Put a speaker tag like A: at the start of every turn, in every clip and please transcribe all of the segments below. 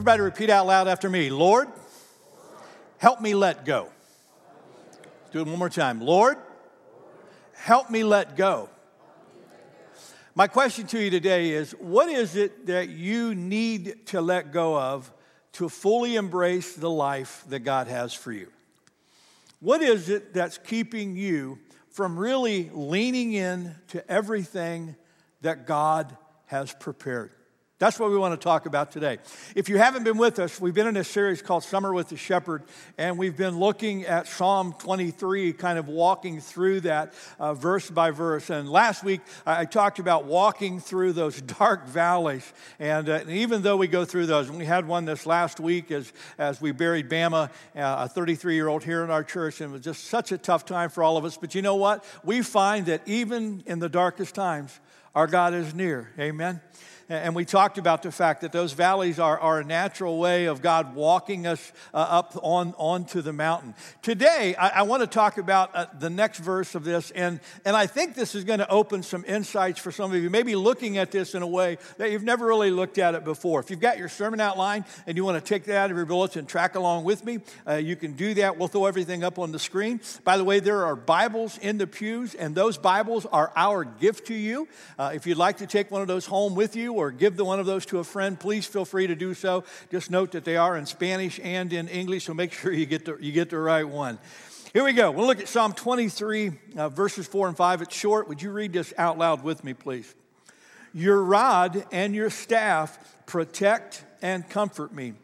A: Everybody repeat out loud after me Lord, help me let go. Let's do it one more time. Lord, help me let go. My question to you today is what is it that you need to let go of to fully embrace the life that God has for you? What is it that's keeping you from really leaning in to everything that God has prepared? That's what we want to talk about today. If you haven't been with us, we've been in a series called Summer with the Shepherd, and we've been looking at Psalm 23, kind of walking through that uh, verse by verse. And last week, I, talked about walking through those dark valleys. And, uh, and, even though we go through those, and we had one this last week as, as we buried Bama, uh, a 33 year old here in our church, and it was just such a tough time for all of us. But you know what? We find that even in the darkest times, our God is near. Amen. And we talked about the fact that those valleys are, are a natural way of God walking us uh, up on, onto the mountain. Today, I, I want to talk about uh, the next verse of this, and, and I think this is going to open some insights for some of you, maybe looking at this in a way that you've never really looked at it before. If you've got your sermon outline and you want to take that out of your bulletin and track along with me, uh, you can do that. We'll throw everything up on the screen. By the way, there are Bibles in the pews, and those Bibles are our gift to you. Uh, if you'd like to take one of those home with you, or give the one of those to a friend, please feel free to do so. Just note that they are in Spanish and in English, so make sure you get the, you get the right one. Here we go. We'll look at Psalm 23, uh, verses 4 and 5. It's short. Would you read this out loud with me, please? Your rod and your staff protect and comfort me.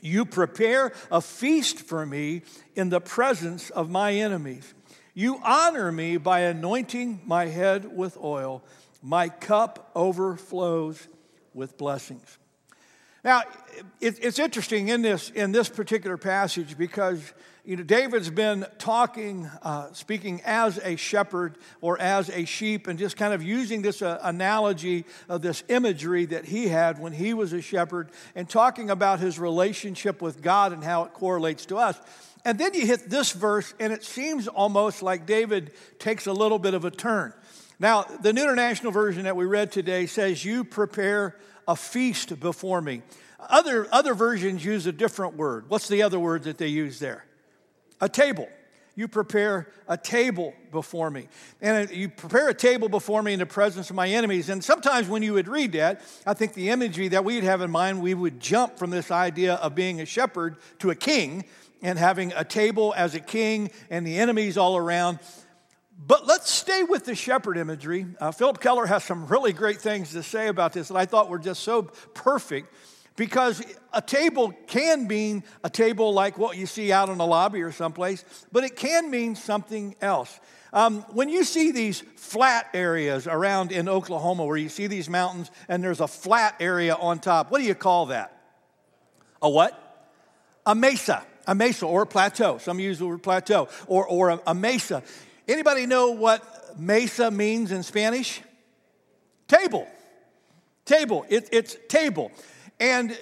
A: You prepare a feast for me in the presence of my enemies. You honor me by anointing my head with oil. My cup overflows with blessings. Now, it's interesting in this, in this particular passage because you know, David's been talking, uh, speaking as a shepherd or as a sheep, and just kind of using this uh, analogy of this imagery that he had when he was a shepherd, and talking about his relationship with God and how it correlates to us. And then you hit this verse, and it seems almost like David takes a little bit of a turn. Now, the New International Version that we read today says, You prepare a feast before me. Other, other versions use a different word. What's the other word that they use there? A table. You prepare a table before me. And you prepare a table before me in the presence of my enemies. And sometimes when you would read that, I think the imagery that we'd have in mind, we would jump from this idea of being a shepherd to a king and having a table as a king and the enemies all around. But let's stay with the shepherd imagery. Uh, Phillip Keller has some really great things to say about this that I thought were just so perfect because a table can mean a table like what you see out in the lobby or someplace, but it can mean something else. Um, when you see these flat areas around in Oklahoma where you see these mountains and there's a flat area on top, what do you call that? A what? A mesa. A mesa or a plateau. Some use the word plateau or, or a, a mesa. Anybody know what mesa means in Spanish? Table. Table. It, it's table. And uh,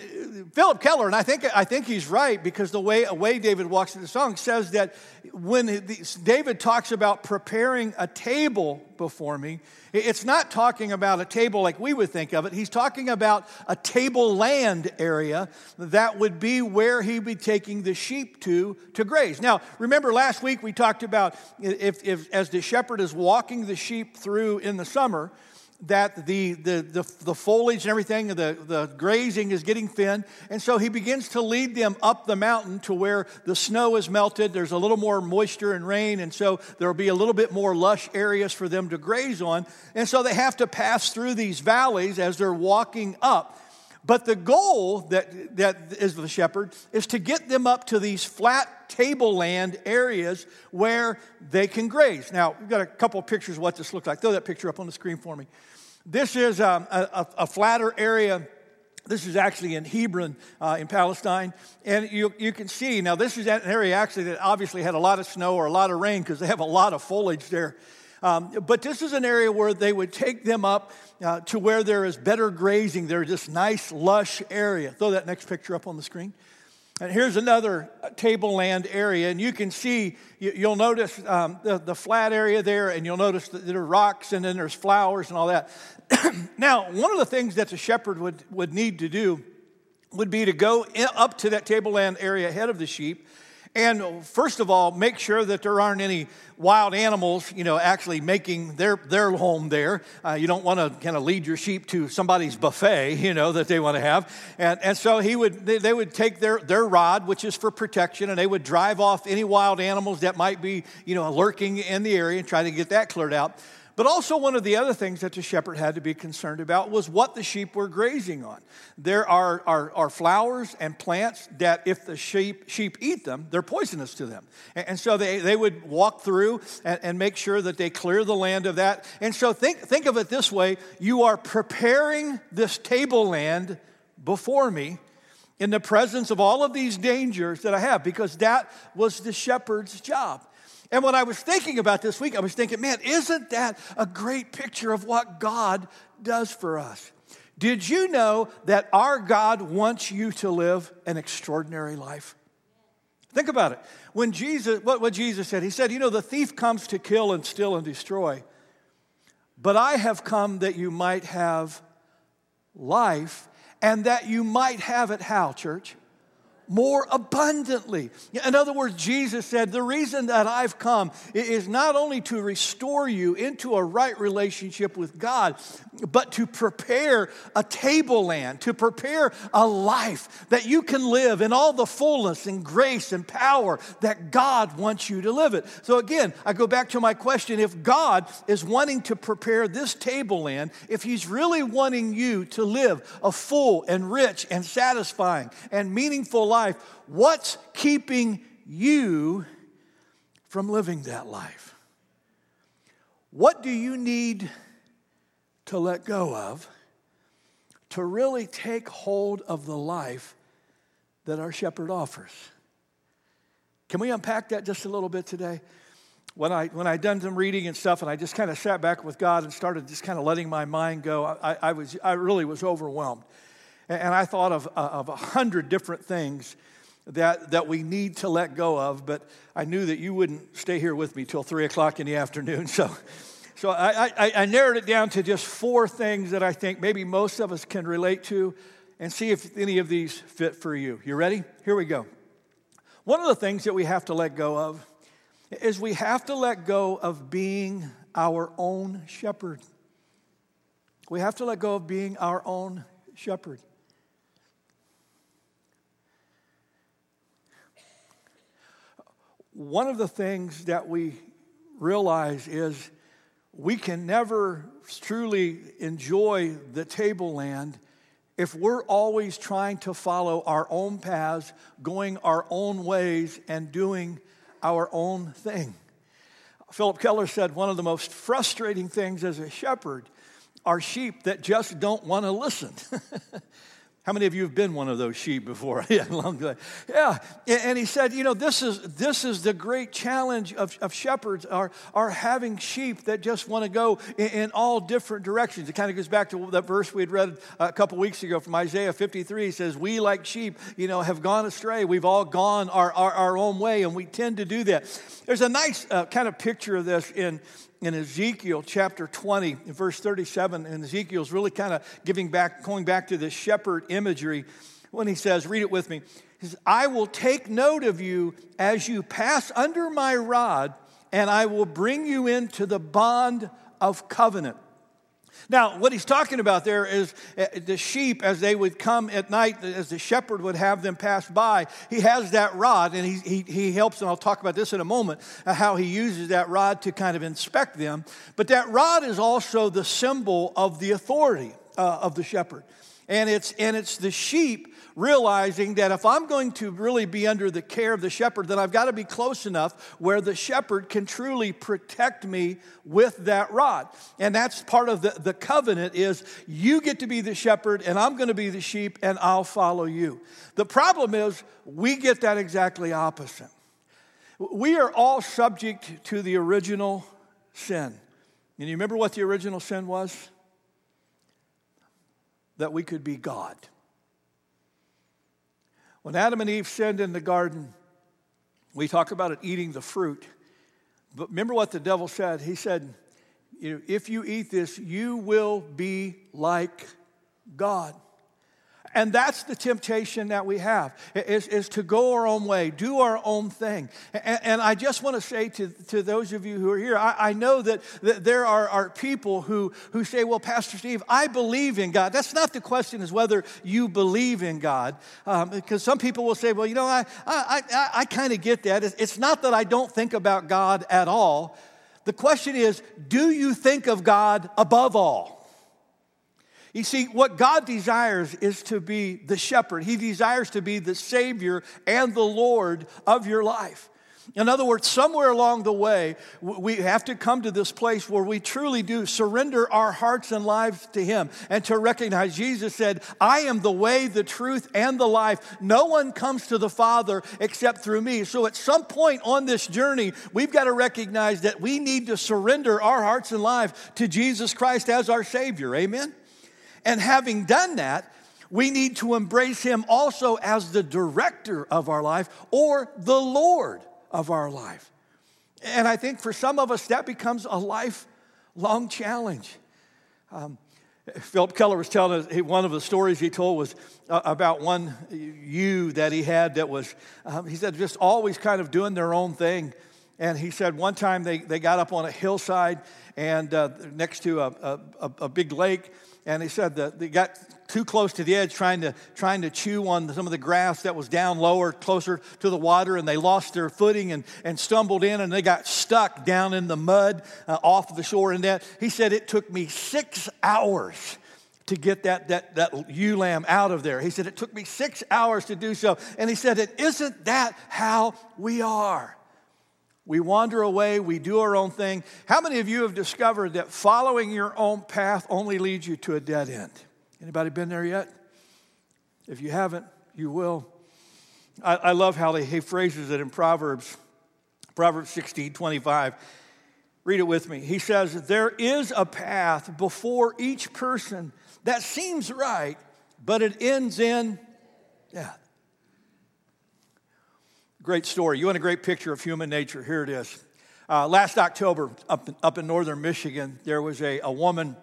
A: Phillip Keller, and I think, I think he's right because the way, way David walks in the song says that when the, David talks about preparing a table before me, it's not talking about a table like we would think of it. He's talking about a tableland area that would be where he'd be taking the sheep to to graze. Now, remember last week we talked about if, if as the shepherd is walking the sheep through in the summer, that the, the, the, the, foliage and everything, the, the grazing is getting thin. And so he begins to lead them up the mountain to where the snow is melted. There's a little more moisture and rain. And so there'll be a little bit more lush areas for them to graze on. And so they have to pass through these valleys as they're walking up. But the goal that, that is the shepherd is to get them up to these flat tableland areas where they can graze. Now, we've got a couple of pictures of what this looks like. Throw that picture up on the screen for me. This is um, a, a, flatter area. This is actually in Hebron uh, in Palestine. And you, you can see, now, this is an area actually that obviously had a lot of snow or a lot of rain because they have a lot of foliage there. Um, but this is an area where they would take them up uh, to where there is better grazing. There's this nice, lush area. Throw that next picture up on the screen. And here's another tableland area, and you can see, you, will notice um, the, the flat area there, and you'll notice that there are rocks, and then there's flowers and all that. now, one of the things that the shepherd would, would need to do would be to go up to that tableland area ahead of the sheep and first of all, make sure that there aren't any wild animals, you know, actually making their, their home there. Uh, you don't want to kind of lead your sheep to somebody's buffet, you know, that they want to have. And, and so he would, they, they would take their, their rod, which is for protection, and they would drive off any wild animals that might be, you know, lurking in the area and try to get that cleared out. But also, one of the other things that the shepherd had to be concerned about was what the sheep were grazing on. There are, are, are flowers and plants that, if the sheep, sheep eat them, they're poisonous to them. And, and so they, they would walk through and, and make sure that they clear the land of that. And so think, think of it this way you are preparing this tableland before me in the presence of all of these dangers that I have, because that was the shepherd's job. And when I was thinking about this week, I was thinking, man, isn't that a great picture of what God does for us? Did you know that our God wants you to live an extraordinary life? Think about it. When Jesus, what, what Jesus said, he said, You know, the thief comes to kill and steal and destroy, but I have come that you might have life and that you might have it how, church? More abundantly. In other words, Jesus said, The reason that I've come is not only to restore you into a right relationship with God, but to prepare a tableland, to prepare a life that you can live in all the fullness and grace and power that God wants you to live it. So again, I go back to my question if God is wanting to prepare this tableland, if He's really wanting you to live a full and rich and satisfying and meaningful life, life, what's keeping you from living that life? What do you need to let go of to really take hold of the life that our shepherd offers? Can we unpack that just a little bit today? When I when I done some reading and stuff, and I just kind of sat back with God and started just kind of letting my mind go, I, I was I really was overwhelmed. And I thought of, uh, of a hundred different things that, that we need to let go of, but I knew that you wouldn't stay here with me till three o'clock in the afternoon. So, so I, I, I narrowed it down to just four things that I think maybe most of us can relate to and see if any of these fit for you. You ready? Here we go. One of the things that we have to let go of is we have to let go of being our own shepherd. We have to let go of being our own shepherd. One of the things that we realize is we can never truly enjoy the tableland if we're always trying to follow our own paths, going our own ways, and doing our own thing. Phillip Keller said one of the most frustrating things as a shepherd are sheep that just don't want to listen. How many of you have been one of those sheep before? yeah. And he said, you know, this is this is the great challenge of, of shepherds are, are having sheep that just want to go in, in, all different directions. It kind of goes back to that verse we had read a couple weeks ago from Isaiah 53. He says, We like sheep, you know, have gone astray. We've all gone our, our, our own way, and we tend to do that. There's a nice uh, kind of picture of this in in Ezekiel chapter 20, verse 37, and Ezekiel's really kind of giving back, going back to this shepherd imagery when he says, read it with me. He says, I will take note of you as you pass under my rod, and I will bring you into the bond of covenant. Now, what he's talking about there is uh, the sheep, as they would come at night, as the shepherd would have them pass by, he has that rod, and he, he, he helps, and I'll talk about this in a moment, uh, how he uses that rod to kind of inspect them. But that rod is also the symbol of the authority uh, of the shepherd. And it's, and it's the sheep realizing that if I'm going to really be under the care of the shepherd, then I've got to be close enough where the shepherd can truly protect me with that rod. And that's part of the, the covenant is you get to be the shepherd and I'm going to be the sheep and I'll follow you. The problem is we get that exactly opposite. We are all subject to the original sin. And you remember what the original sin was? That we could be God. When Adam and Eve sinned in the garden, we talk about it eating the fruit. But remember what the devil said? He said, If you eat this, you will be like God. And that's the temptation that we have, is, is to go our own way, do our own thing. And, and I just want to say to, to those of you who are here, I, I know that, that there are, are people who, who say, well, Pastor Steve, I believe in God. That's not the question is whether you believe in God. Um, because some people will say, well, you know, I, I, I, I kind of get that. It's not that I don't think about God at all. The question is, do you think of God above all? You see, what God desires is to be the shepherd. He desires to be the Savior and the Lord of your life. In other words, somewhere along the way, we have to come to this place where we truly do surrender our hearts and lives to Him and to recognize Jesus said, I am the way, the truth, and the life. No one comes to the Father except through me. So at some point on this journey, we've got to recognize that we need to surrender our hearts and lives to Jesus Christ as our Savior. Amen? And having done that, we need to embrace Him also as the director of our life or the Lord of our life. And I think for some of us, that becomes a lifelong challenge. Um, Phillip Keller was telling us one of the stories he told was uh, about one you that he had that was, um, he said, just always kind of doing their own thing. And he said one time they, they got up on a hillside and uh, next to a, a, a big lake, and he said that they got too close to the edge trying to, trying to chew on some of the grass that was down lower, closer to the water, and they lost their footing and, and stumbled in and they got stuck down in the mud uh, off the shore. And that, he said, it took me six hours to get that, that, that ewe lamb out of there. He said, it took me six hours to do so. And he said, it isn't that how we are? We wander away, we do our own thing. How many of you have discovered that following your own path only leads you to a dead end? Anybody been there yet? If you haven't, you will. I, I love how he phrases it in Proverbs, Proverbs 16, 25. Read it with me. He says, There is a path before each person that seems right, but it ends in death. Great story. You want a great picture of human nature? Here it is. Uh, last October, up in, up in northern Michigan, there was a, a woman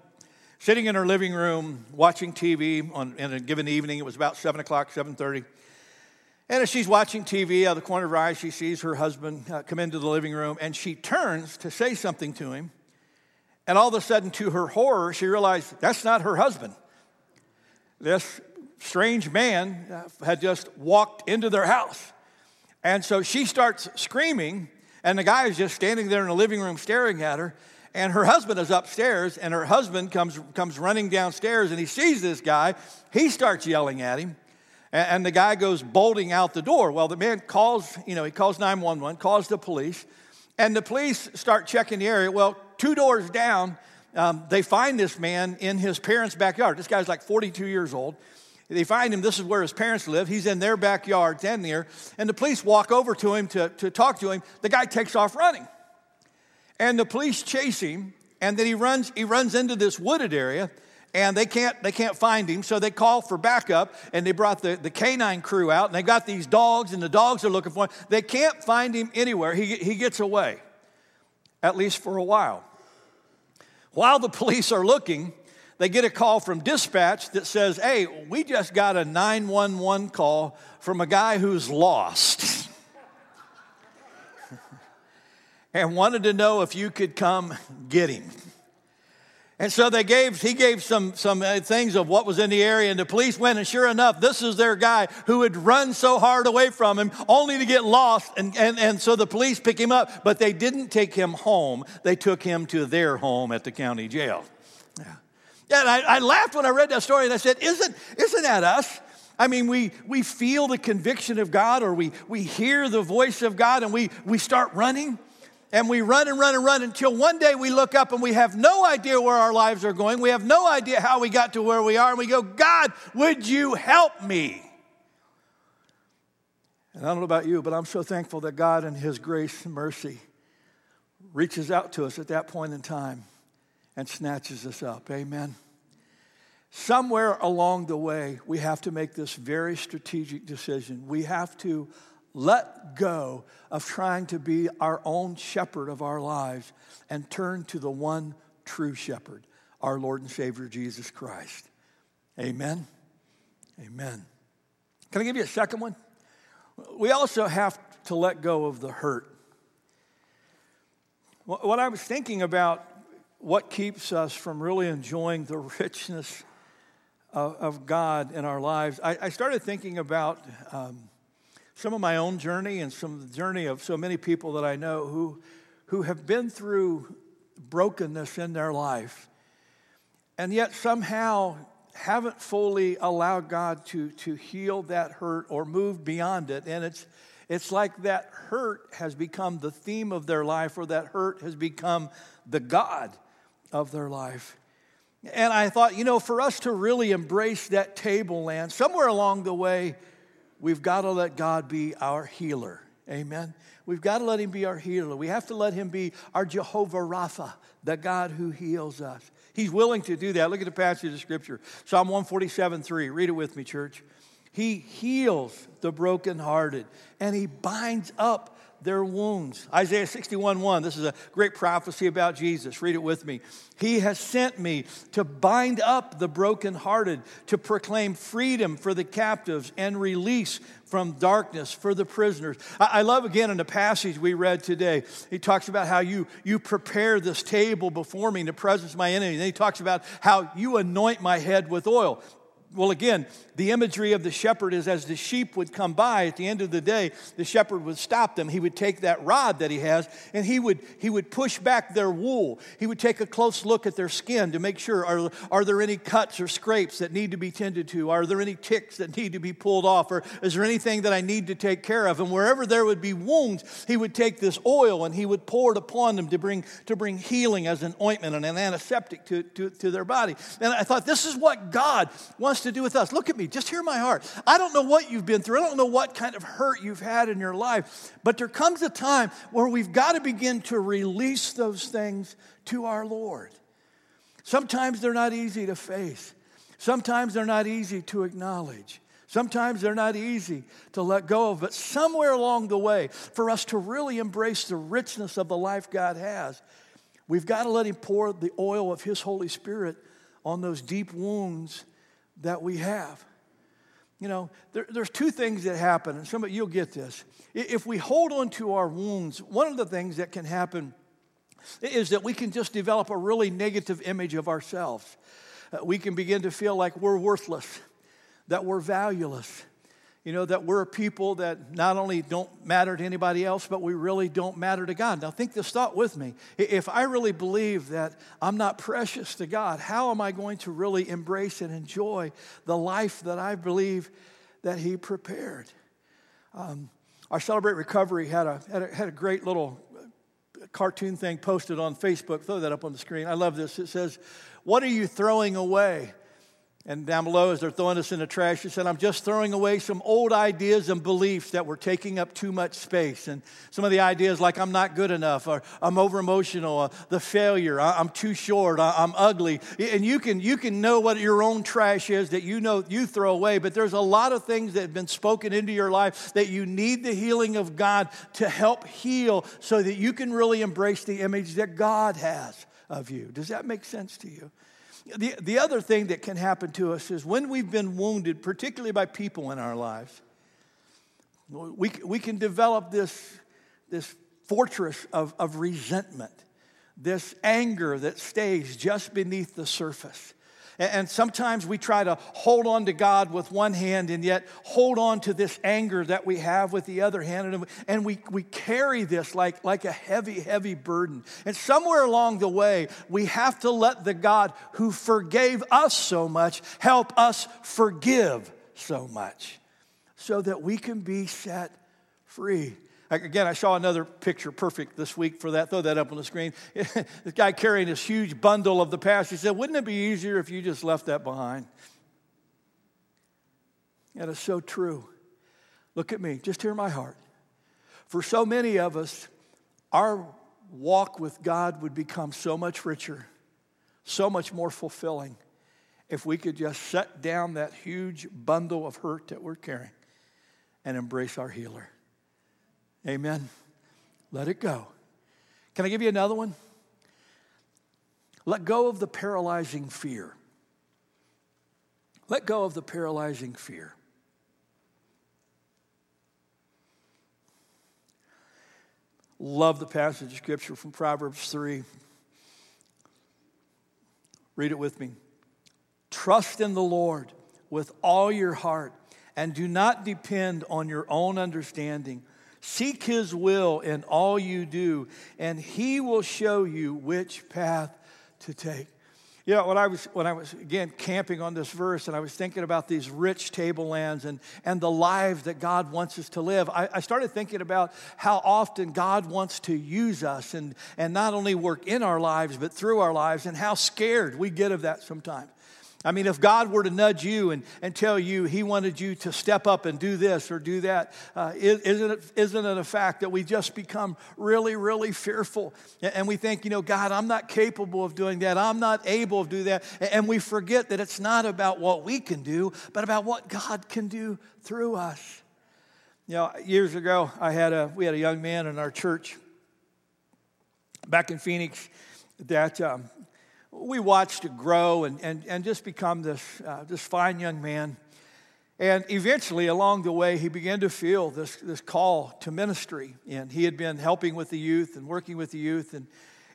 A: sitting in her living room watching TV on, in a given evening. It was about 7 o'clock, 7.30. And as she's watching TV, out of the corner of her eye, she sees her husband uh, come into the living room, and she turns to say something to him. And all of a sudden, to her horror, she realized that's not her husband. This strange man uh, had just walked into their house. And so she starts screaming, and the guy is just standing there in the living room staring at her. And her husband is upstairs, and her husband comes, comes running downstairs, and he sees this guy. He starts yelling at him, and, and the guy goes bolting out the door. Well, the man calls, you know, he calls 911, calls the police, and the police start checking the area. Well, two doors down, um, they find this man in his parents' backyard. This guy's like 42 years old. They find him, this is where his parents live. He's in their backyard, standing there. And the police walk over to him to, to talk to him. The guy takes off running. And the police chase him, and then he runs, he runs into this wooded area, and they can't, they can't find him. So they call for backup, and they brought the, the canine crew out, and they got these dogs, and the dogs are looking for him. They can't find him anywhere. He, he gets away, at least for a while. While the police are looking, they get a call from dispatch that says, Hey, we just got a 911 call from a guy who's lost and wanted to know if you could come get him. And so they gave, he gave some, some uh, things of what was in the area, and the police went, and sure enough, this is their guy who had run so hard away from him, only to get lost. And, and, and so the police pick him up, but they didn't take him home. They took him to their home at the county jail. Yeah. And I, I laughed when I read that story and I said, Isn't, isn't that us? I mean, we, we feel the conviction of God or we, we hear the voice of God and we, we start running and we run and run and run until one day we look up and we have no idea where our lives are going. We have no idea how we got to where we are. And we go, God, would you help me? And I don't know about you, but I'm so thankful that God, in His grace and mercy, reaches out to us at that point in time and snatches us up. Amen. Somewhere along the way, we have to make this very strategic decision. We have to let go of trying to be our own shepherd of our lives and turn to the one true shepherd, our Lord and Savior Jesus Christ. Amen. Amen. Can I give you a second one? We also have to let go of the hurt. What I was thinking about, what keeps us from really enjoying the richness of, of God in our lives, I, I started thinking about um, some of my own journey and some of the journey of so many people that I know who, who have been through brokenness in their life and yet somehow haven't fully allowed God to, to heal that hurt or move beyond it. And it's, it's like that hurt has become the theme of their life, or that hurt has become the God of their life. And I thought, you know, for us to really embrace that tableland, somewhere along the way, we've got to let God be our healer. Amen. We've got to let Him be our healer. We have to let Him be our Jehovah Rapha, the God who heals us. He's willing to do that. Look at the passage of Scripture Psalm 147 3. Read it with me, church. He heals the brokenhearted and He binds up their wounds. Isaiah 61 1, this is a great prophecy about Jesus. Read it with me. He has sent me to bind up the brokenhearted, to proclaim freedom for the captives and release from darkness for the prisoners. I, love again in the passage we read today, he talks about how you, you prepare this table before me in the presence of my enemy. And he talks about how you anoint my head with oil. Well, again, the imagery of the shepherd is as the sheep would come by at the end of the day, the shepherd would stop them. He would take that rod that he has and he would, he would push back their wool. He would take a close look at their skin to make sure are, are there any cuts or scrapes that need to be tended to? Are there any ticks that need to be pulled off? Or is there anything that I need to take care of? And wherever there would be wounds, he would take this oil and he would pour it upon them to bring, to bring healing as an ointment and an antiseptic to, to, to their body. And I thought, this is what God wants to do with us. Look at me, just hear my heart. I don't know what you've been through, I don't know what kind of hurt you've had in your life, but there comes a time where we've got to begin to release those things to our Lord. Sometimes they're not easy to face, sometimes they're not easy to acknowledge. Sometimes they're not easy to let go of, but somewhere along the way, for us to really embrace the richness of the life God has, we've got to let Him pour the oil of His Holy Spirit on those deep wounds that we have. You know, there, there's two things that happen, and some of you'll get this. If we hold on to our wounds, one of the things that can happen is that we can just develop a really negative image of ourselves. Uh, we can begin to feel like we're worthless, that we're valueless, you know, that we're a people that not only don't matter to anybody else, but we really don't matter to God. Now, think this thought with me. If I really believe that I'm not precious to God, how am I going to really embrace and enjoy the life that I believe that He prepared? Um, our Celebrate Recovery had a, had a, had a great little cartoon thing posted on Facebook. Throw that up on the screen. I love this. It says, What are you throwing away? And down below, as they're throwing us in the trash, he said, I'm just throwing away some old ideas and beliefs that were taking up too much space. And some of the ideas like I'm not good enough, or I'm over emotional, uh, the failure, I, am too short, I, I'm ugly. And you can, you can know what your own trash is that you know you throw away, but there's a lot of things that have been spoken into your life that you need the healing of God to help heal so that you can really embrace the image that God has of you. Does that make sense to you? The, the other thing that can happen to us is when we've been wounded, particularly by people in our lives, we, we can develop this, this fortress of, of resentment, this anger that stays just beneath the surface. And sometimes we try to hold on to God with one hand and yet hold on to this anger that we have with the other hand. And we, we carry this like, like a heavy, heavy burden. And somewhere along the way, we have to let the God who forgave us so much help us forgive so much so that we can be set free. Again, I saw another picture perfect this week for that. Throw that up on the screen. this guy carrying this huge bundle of the past. He said, Wouldn't it be easier if you just left that behind? That is so true. Look at me, just hear my heart. For so many of us, our walk with God would become so much richer, so much more fulfilling if we could just set down that huge bundle of hurt that we're carrying and embrace our healer. Amen. Let it go. Can I give you another one? Let go of the paralyzing fear. Let go of the paralyzing fear. Love the passage of scripture from Proverbs 3. Read it with me. Trust in the Lord with all your heart and do not depend on your own understanding. Seek his will in all you do, and he will show you which path to take. Know, when I was when I was again camping on this verse, and I was thinking about these rich tablelands and and the lives that God wants us to live, I, I started thinking about how often God wants to use us and and not only work in our lives but through our lives, and how scared we get of that sometimes. I mean, if God were to nudge you and, and tell you he wanted you to step up and do this or do that, uh, isn't, it, isn't it a fact that we just become really, really fearful? And we think, you know, God, I'm not capable of doing that. I'm not able to do that. And we forget that it's not about what we can do, but about what God can do through us. You know, years ago, I had a, we had a young man in our church back in Phoenix that um, we watched it grow and, and, and just become this, uh, this fine young man. And eventually, along the way, he began to feel this, this call to ministry. And he had been helping with the youth and working with the youth. And,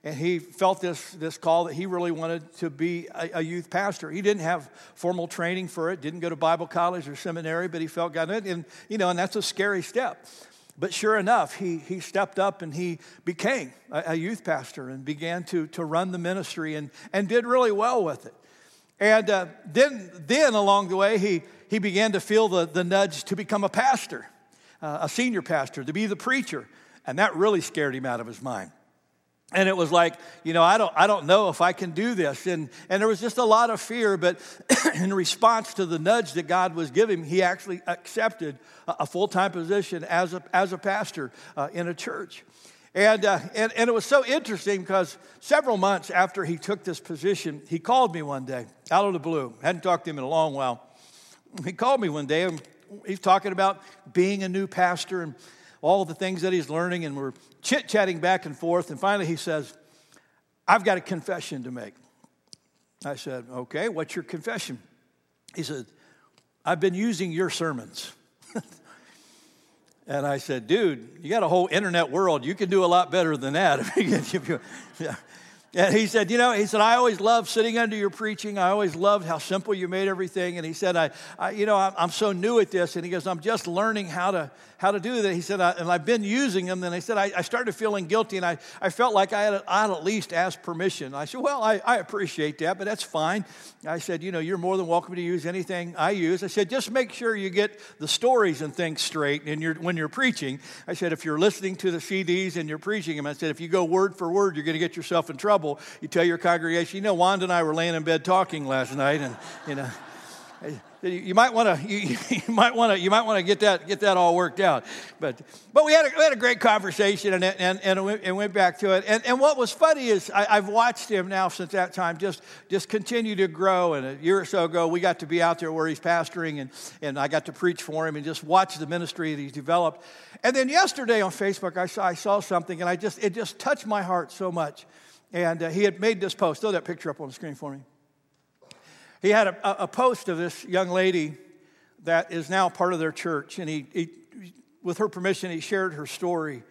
A: and he felt this, this call that he really wanted to be a, a youth pastor. He didn't have formal training for it, didn't go to Bible college or seminary, but he felt God. And, you know, and that's a scary step. But sure enough, he, he stepped up and he became a, a, youth pastor and began to, to run the ministry and, and did really well with it. And uh, then, then along the way, he, he began to feel the, the nudge to become a pastor, uh, a senior pastor, to be the preacher. And that really scared him out of his mind and it was like you know i don't i don't know if i can do this. And and there was just a lot of fear but in response to the nudge that god was giving he actually accepted a full-time position as a as a pastor uh, in a church. And, uh, and and it was so interesting because several months after he took this position he called me one day out of the blue. Hadn't talked to him in a long while. He called me one day and he's talking about being a new pastor and all the things that he's learning, and we're chit chatting back and forth. And finally, he says, I've got a confession to make. I said, Okay, what's your confession? He said, I've been using your sermons. and I said, Dude, you got a whole internet world. You can do a lot better than that. yeah. And he said, You know, he said, I always loved sitting under your preaching. I always loved how simple you made everything. And he said, I, I you know, I'm, I'm, so new at this. And he goes, I'm just learning how to, how to do that. He said, and I've been using them. And he said, I, I started feeling guilty and I, I felt like I had, I'd at least ask permission. I said, Well, I, I appreciate that, but that's fine. I said, You know, you're more than welcome to use anything I use. I said, Just make sure you get the stories and things straight and you're, when you're preaching. I said, If you're listening to the CDs and you're preaching them, I said, If you go word for word, you're going to get yourself in trouble, you tell your congregation, you know, Wanda and I were laying in bed talking last night, and, you know, you might want to you, you, might want to you might want to get that get that all worked out. But but we had a, we had a great conversation and and and, went, and went back to it. And, and what was funny is I, have watched him now since that time just just continue to grow. And a year or so ago we got to be out there where he's pastoring and and I got to preach for him and just watch the ministry that he's developed. And then yesterday on Facebook I saw I saw something and I just it just touched my heart so much. And uh, he had made this post. Throw that picture up on the screen for me. He had a, a post of this young lady that is now part of their church. And he, he with her permission, he shared her story.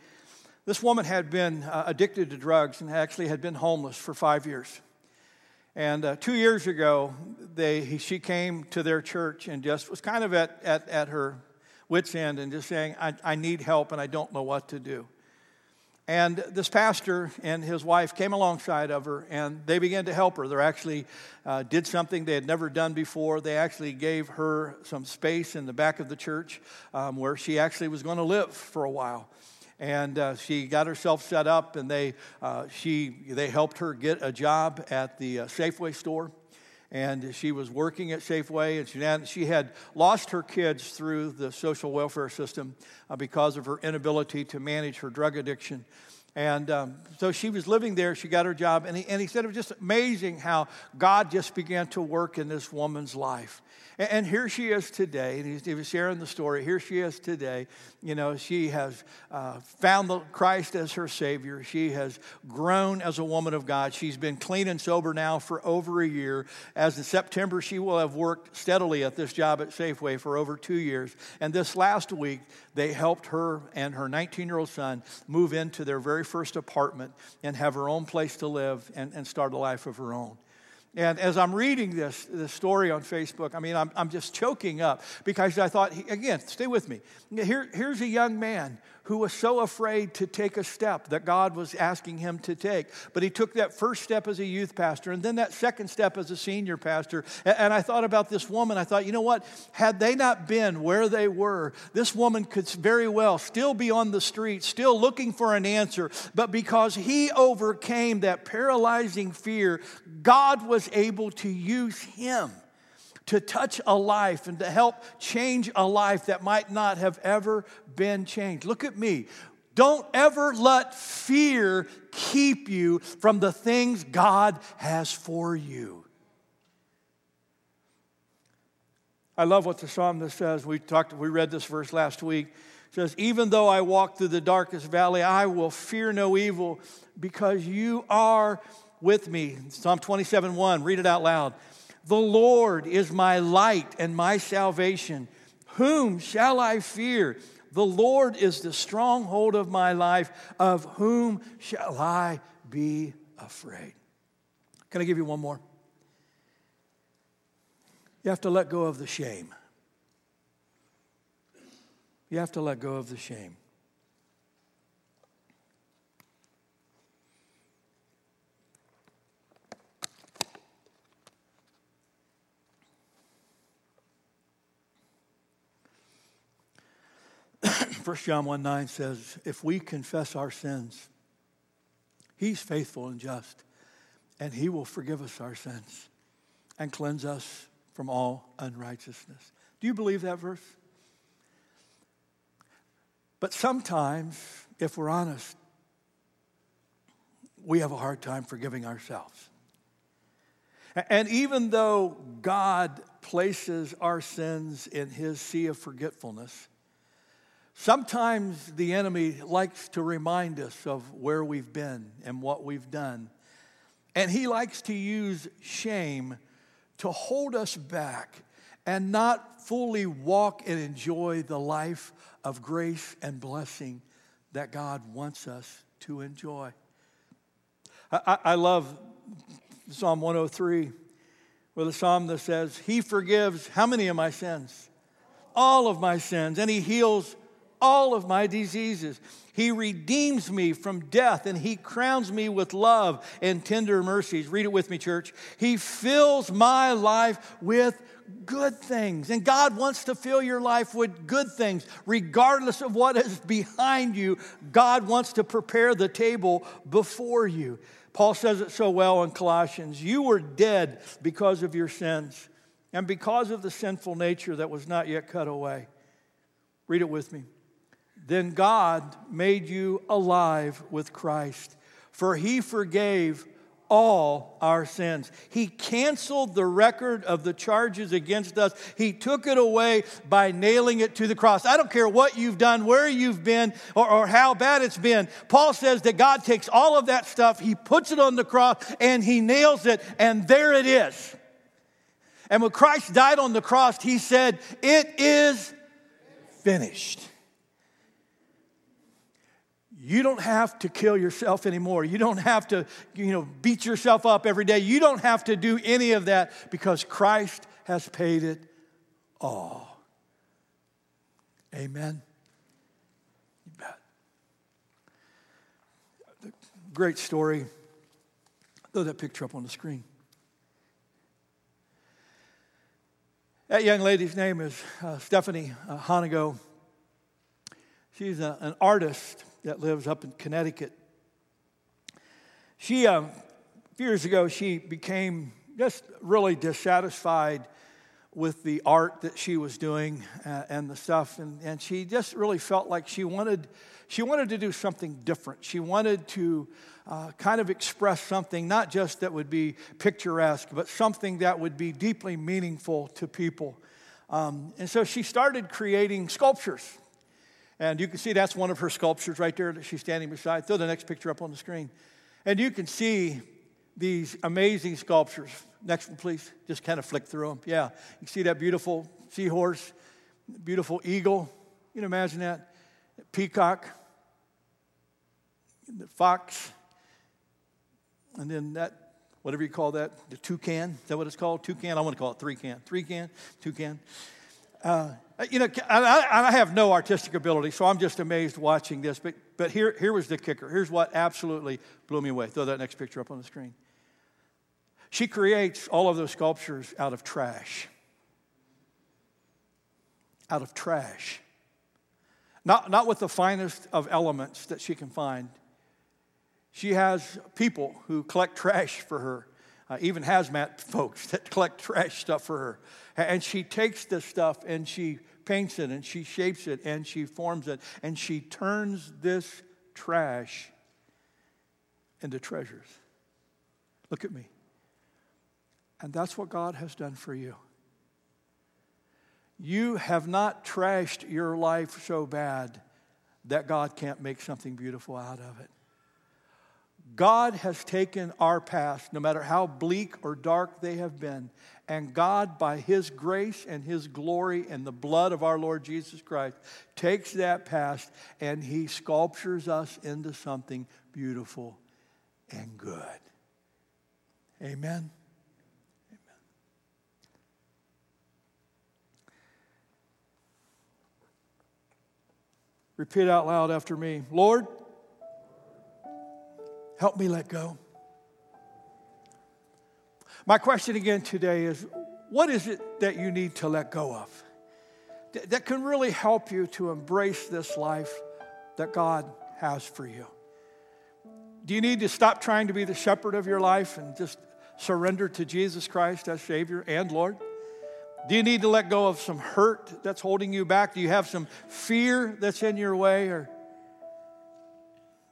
A: This woman had been uh, addicted to drugs and actually had been homeless for five years. And uh, two years ago, they, he, she came to their church and just was kind of at, at, at her wits' end and just saying, I, I need help and I don't know what to do. And this pastor and his wife came alongside of her and they began to help her. They actually uh, did something they had never done before. They actually gave her some space in the back of the church um, where she actually was going to live for a while. And uh, she got herself set up and they, uh, she, they helped her get a job at the uh, Safeway store and she was working at Safeway, and she had, lost her kids through the social welfare system uh, because of her inability to manage her drug addiction. And um, so she was living there. She got her job. And he, and he said it was just amazing how God just began to work in this woman's life. And here she is today, and he was sharing the story. Here she is today. You know, she has uh, found Christ as her Savior. She has grown as a woman of God. She's been clean and sober now for over a year. As in September, she will have worked steadily at this job at Safeway for over two years. And this last week, they helped her and her 19 year old son move into their very first apartment and have her own place to live and, and start a life of her own. And as I'm reading this, this story on Facebook, I mean, I'm, I'm just choking up because I thought, again, stay with me. Here, here's a young man who was so afraid to take a step that God was asking him to take. But he took that first step as a youth pastor and then that second step as a senior pastor. And I thought about this woman. I thought, you know what? Had they not been where they were, this woman could very well still be on the street, still looking for an answer. But because he overcame that paralyzing fear, God was able to use him to touch a life and to help change a life that might not have ever been changed. Look at me. Don't ever let fear keep you from the things God has for you. I love what the psalmist says. We talked, we read this verse last week. It says, Even though I walk through the darkest valley, I will fear no evil because you are with me. Psalm 27 1, read it out loud. The Lord is my light and my salvation. Whom shall I fear? The Lord is the stronghold of my life. Of whom shall I be afraid? Can I give you one more? You have to let go of the shame. You have to let go of the shame. First John 1 9 says, If we confess our sins, He's faithful and just, and He will forgive us our sins and cleanse us from all unrighteousness. Do you believe that verse? But sometimes, if we're honest, we have a hard time forgiving ourselves. And even though God places our sins in His sea of forgetfulness, Sometimes the enemy likes to remind us of where we've been and what we've done. And he likes to use shame to hold us back and not fully walk and enjoy the life of grace and blessing that God wants us to enjoy. I, I love Psalm 103, where the psalm that says, He forgives how many of my sins? All of my sins, and He heals all of my diseases. He redeems me from death and he crowns me with love and tender mercies. Read it with me, church. He fills my life with good things. And God wants to fill your life with good things. Regardless of what is behind you, God wants to prepare the table before you. Paul says it so well in Colossians You were dead because of your sins and because of the sinful nature that was not yet cut away. Read it with me then God made you alive with Christ, for he forgave all our sins. He canceled the record of the charges against us. He took it away by nailing it to the cross. I don't care what you've done, where you've been, or, or, how bad it's been. Paul says that God takes all of that stuff, he puts it on the cross, and he nails it, and there it is. And when Christ died on the cross, he said, It is finished. You don't have to kill yourself anymore. You don't have to, you know, beat yourself up every day. You don't have to do any of that because Christ has paid it all. Amen. You bet. Great story. Throw that picture up on the screen. That young lady's name is uh, Stephanie uh, Honigo. She's a, an artist that lives up in Connecticut. She, a few years ago, she became just really dissatisfied with the art that she was doing uh, and the stuff. And, and she just really felt like she wanted, she wanted to do something different. She wanted to uh, kind of express something, not just that would be picturesque, but something that would be deeply meaningful to people. Um, and so she started creating sculptures. And you can see that's one of her sculptures right there that she's standing beside. Throw the next picture up on the screen. And you can see these amazing sculptures. Next one, please. Just kind of flick through them. Yeah. You see that beautiful seahorse, beautiful eagle. You can imagine that. Peacock, the fox, and then that, whatever you call that, the toucan. Is that what it's called? Toucan? I want to call it three can. Three can? Toucan. Uh, you know, I, I, have no artistic ability, so I'm just amazed watching this. But, but here, here was the kicker. Here's what absolutely blew me away. Throw that next picture up on the screen. She creates all of those sculptures out of trash. Out of trash. Not, not with the finest of elements that she can find. She has people who collect trash for her, uh, even hazmat folks that collect trash stuff for her. And she takes this stuff and she paints it and she shapes it and she forms it and she turns this trash into treasures. Look at me. And that's what God has done for you. You have not trashed your life so bad that God can't make something beautiful out of it. God has taken our past, no matter how bleak or dark they have been, and God, by His grace and His glory and the blood of our Lord Jesus Christ, takes that past and He sculptures us into something beautiful and good. Amen. Amen. Repeat out loud after me Lord, Help me let go. My question again today is what is it that you need to let go of that can really help you to embrace this life that God has for you? Do you need to stop trying to be the shepherd of your life and just surrender to Jesus Christ as Savior and Lord? Do you need to let go of some hurt that's holding you back? Do you have some fear that's in your way? Or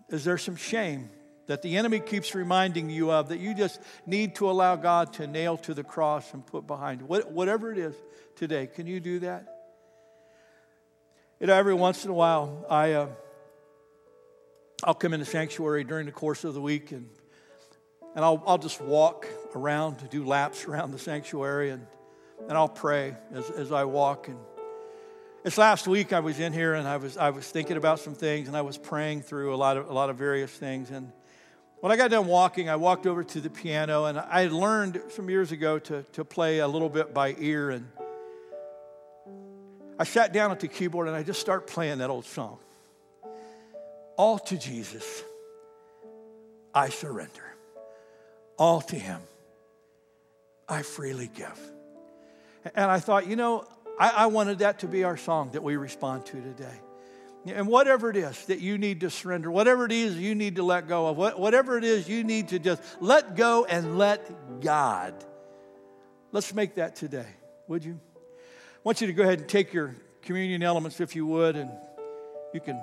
A: is there some shame that the enemy keeps reminding you of that you just need to allow God to nail to the cross and put behind what, whatever it is today. Can you do that? You know, every once in a while, I, uh, I'll come in the sanctuary during the course of the week and, and I'll, I'll just walk around to do laps around the sanctuary and, and I'll pray as, as I walk. And this last week, I was in here and I was, I was thinking about some things and I was praying through a lot of, a lot of various things. And when I got done walking, I walked over to the piano, and I had learned some years ago to, to play a little bit by ear. And I sat down at the keyboard and I just started playing that old song. All to Jesus, I surrender. All to Him, I freely give. And I thought, you know, I, I wanted that to be our song that we respond to today. And whatever it is that you need to surrender, whatever it is you need to let go of, whatever it is you need to just let go and let God. Let's make that today, would you? I want you to go ahead and take your communion elements, if you would, and you can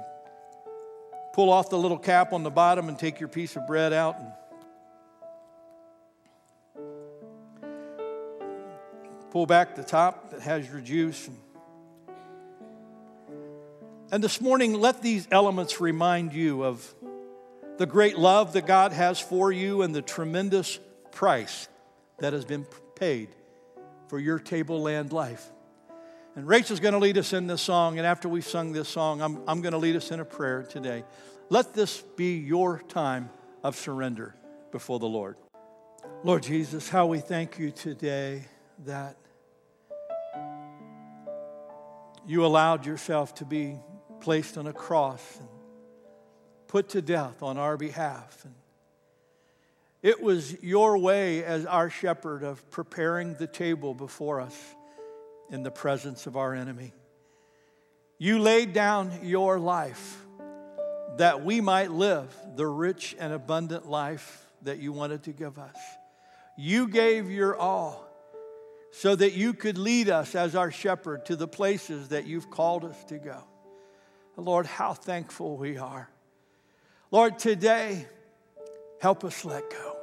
A: pull off the little cap on the bottom and take your piece of bread out and pull back the top that has your juice and and this morning, let these elements remind you of the great love that God has for you and the tremendous price that has been paid for your tableland life. And Rachel's going to lead us in this song. And after we've sung this song, I'm, I'm going to lead us in a prayer today. Let this be your time of surrender before the Lord. Lord Jesus, how we thank you today that you allowed yourself to be placed on a cross and put to death on our behalf. And it was your way as our shepherd of preparing the table before us in the presence of our enemy. You laid down your life that we might live the rich and abundant life that you wanted to give us. You gave your all so that you could lead us as our shepherd to the places that you've called us to go. Lord, how thankful we are. Lord, today, help us let go.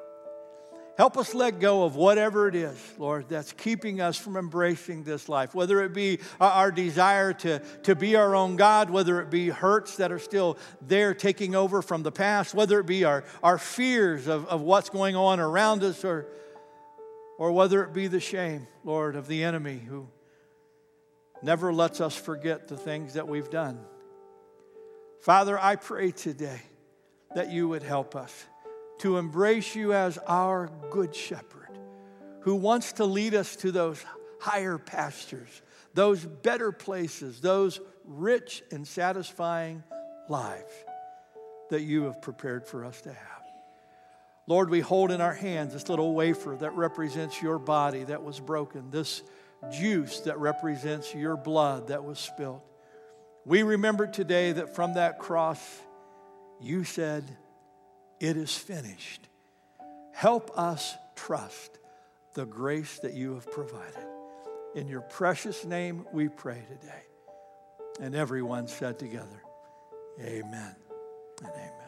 A: Help us let go of whatever it is, Lord, that's keeping us from embracing this life. Whether it be our desire to, to be our own God, whether it be hurts that are still there taking over from the past, whether it be our, our fears of, of what's going on around us, or, or whether it be the shame, Lord, of the enemy who never lets us forget the things that we've done. Father, I pray today that you would help us to embrace you as our good shepherd who wants to lead us to those higher pastures, those better places, those rich and satisfying lives that you have prepared for us to have. Lord, we hold in our hands this little wafer that represents your body that was broken, this juice that represents your blood that was spilled. We remember today that from that cross, you said, It is finished. Help us trust the grace that you have provided. In your precious name, we pray today. And everyone said together, Amen and amen.